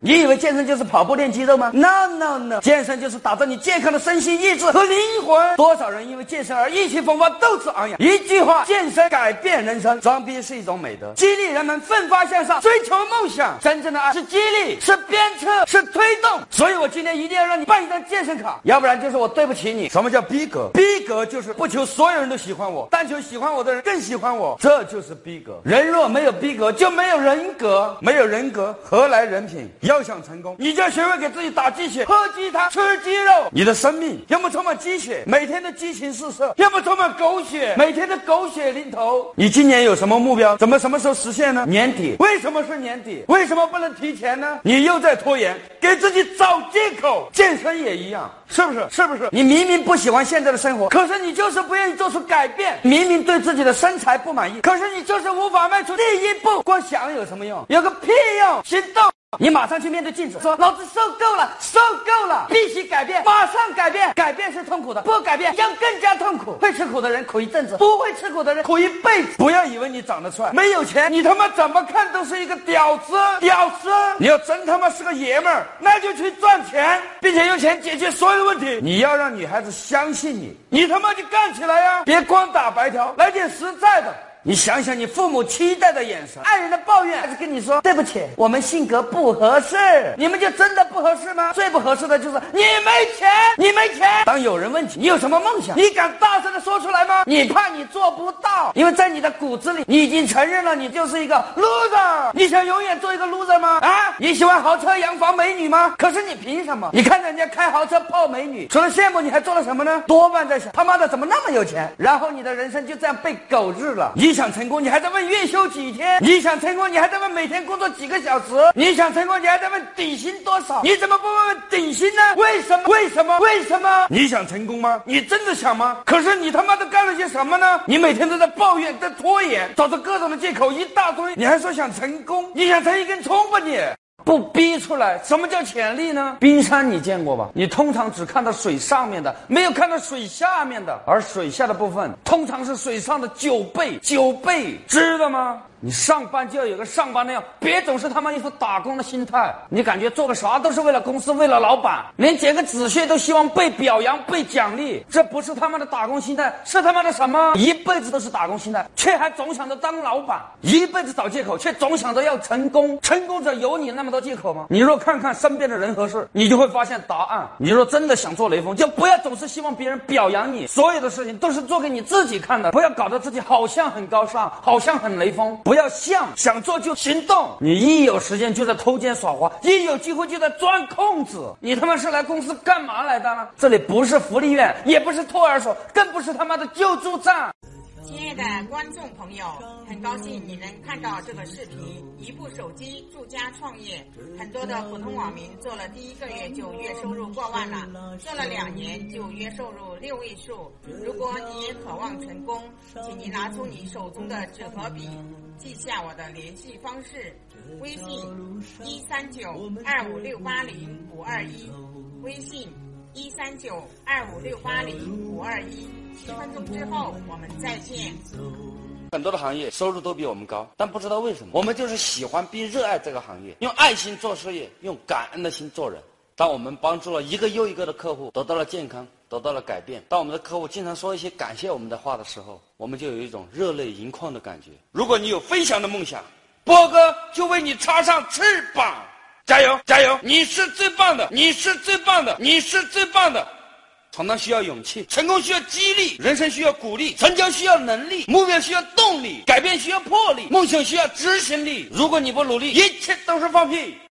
你以为健身就是跑步练肌肉吗？No No No，健身就是打造你健康的身心意志和灵魂。多少人因为健身而意气风发、斗志昂扬？一句话，健身改变人生。装逼是一种美德，激励人们奋发向上，追求梦想。真正的爱是激励，是鞭策，是推动。所以我今天一定要让你办一张健身卡，要不然就是我对不起你。什么叫逼格？逼格就是不求所有人都喜欢我，但求喜欢我的人更喜欢我，这就是逼格。人若没有逼格，就没有人格，没有人格，何来人品？要想成功，你就要学会给自己打鸡血，喝鸡汤，吃鸡肉。你的生命要么充满鸡血，每天的激情四射；要么充满狗血，每天的狗血淋头。你今年有什么目标？怎么什么时候实现呢？年底。为什么是年底？为什么不能提前呢？你又在拖延，给自己找借口。健身也一样，是不是？是不是？你明明不喜欢现在的生活，可是你就是不愿意做出改变。明明对自己的身材不满意，可是你就是无法迈出第一步。光想有什么用？有个屁用！行动！你马上去面对镜子，说：“老子受够了，受够了，必须改变，马上改变。改变是痛苦的，不改变将更加痛苦。会吃苦的人苦一阵子，不会吃苦的人苦一辈子。不要以为你长得帅，没有钱，你他妈怎么看都是一个屌丝，屌丝。你要真他妈是个爷们儿，那就去赚钱，并且用钱解决所有的问题。你要让女孩子相信你，你他妈就干起来呀！别光打白条，来点实在的。”你想想，你父母期待的眼神，爱人的抱怨，还是跟你说对不起，我们性格不合适，你们就真的不合适吗？最不合适的就是你没钱，你没钱。当有人问起你有什么梦想，你敢大声的说出来吗？你怕你做不到，因为在你的骨子里，你已经承认了你就是一个 loser。你想永远做一个 loser 吗？啊，你喜欢豪车、洋房、美女吗？可是你凭什么？你看人家开豪车、泡美女，除了羡慕，你还做了什么呢？多半在想他妈的怎么那么有钱，然后你的人生就这样被狗日了。你。你想成功，你还在问月休几天？你想成功，你还在问每天工作几个小时？你想成功，你还在问底薪多少？你怎么不问问底薪呢？为什么？为什么？为什么？你想成功吗？你真的想吗？可是你他妈都干了些什么呢？你每天都在抱怨，在拖延，找着各种的借口一大堆。你还说想成功？你想成一根葱吧你？不逼出来，什么叫潜力呢？冰山你见过吧？你通常只看到水上面的，没有看到水下面的，而水下的部分通常是水上的九倍，九倍，知道吗？你上班就要有个上班那样，别总是他妈一副打工的心态。你感觉做个啥都是为了公司，为了老板，连捡个纸屑都希望被表扬、被奖励，这不是他妈的打工心态，是他妈的什么？一辈子都是打工心态，却还总想着当老板，一辈子找借口，却总想着要成功。成功者有你那么多借口吗？你若看看身边的人和事，你就会发现答案。你若真的想做雷锋，就不要总是希望别人表扬你，所有的事情都是做给你自己看的，不要搞得自己好像很高尚，好像很雷锋。不要像想做就行动，你一有时间就在偷奸耍滑，一有机会就在钻空子。你他妈是来公司干嘛来的呢？这里不是福利院，也不是托儿所，更不是他妈的救助站。亲爱的观众朋友，很高兴你能看到这个视频。一部手机住家创业，很多的普通网民做了第一个月就月收入过万了，做了两年就月收入六位数。如果你也渴望成功，请你拿出你手中的纸和笔，记下我的联系方式：微信一三九二五六八零五二一，微信。一三九二五六八零五二一，七分钟之后我们再见。很多的行业收入都比我们高，但不知道为什么，我们就是喜欢并热爱这个行业，用爱心做事业，用感恩的心做人。当我们帮助了一个又一个的客户得到了健康，得到了改变，当我们的客户经常说一些感谢我们的话的时候，我们就有一种热泪盈眶的感觉。如果你有飞翔的梦想，波哥就为你插上翅膀。加油，加油！你是最棒的，你是最棒的，你是最棒的。闯荡需要勇气，成功需要激励，人生需要鼓励，成交需要能力，目标需要动力，改变需要魄力，梦想需要执行力。如果你不努力，一切都是放屁。